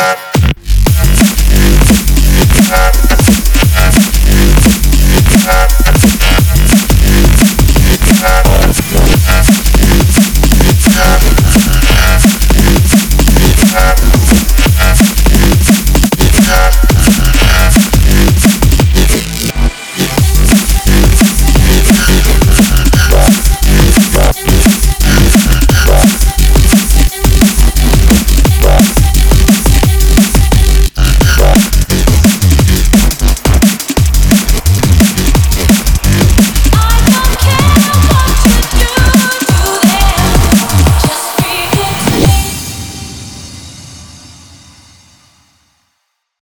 Just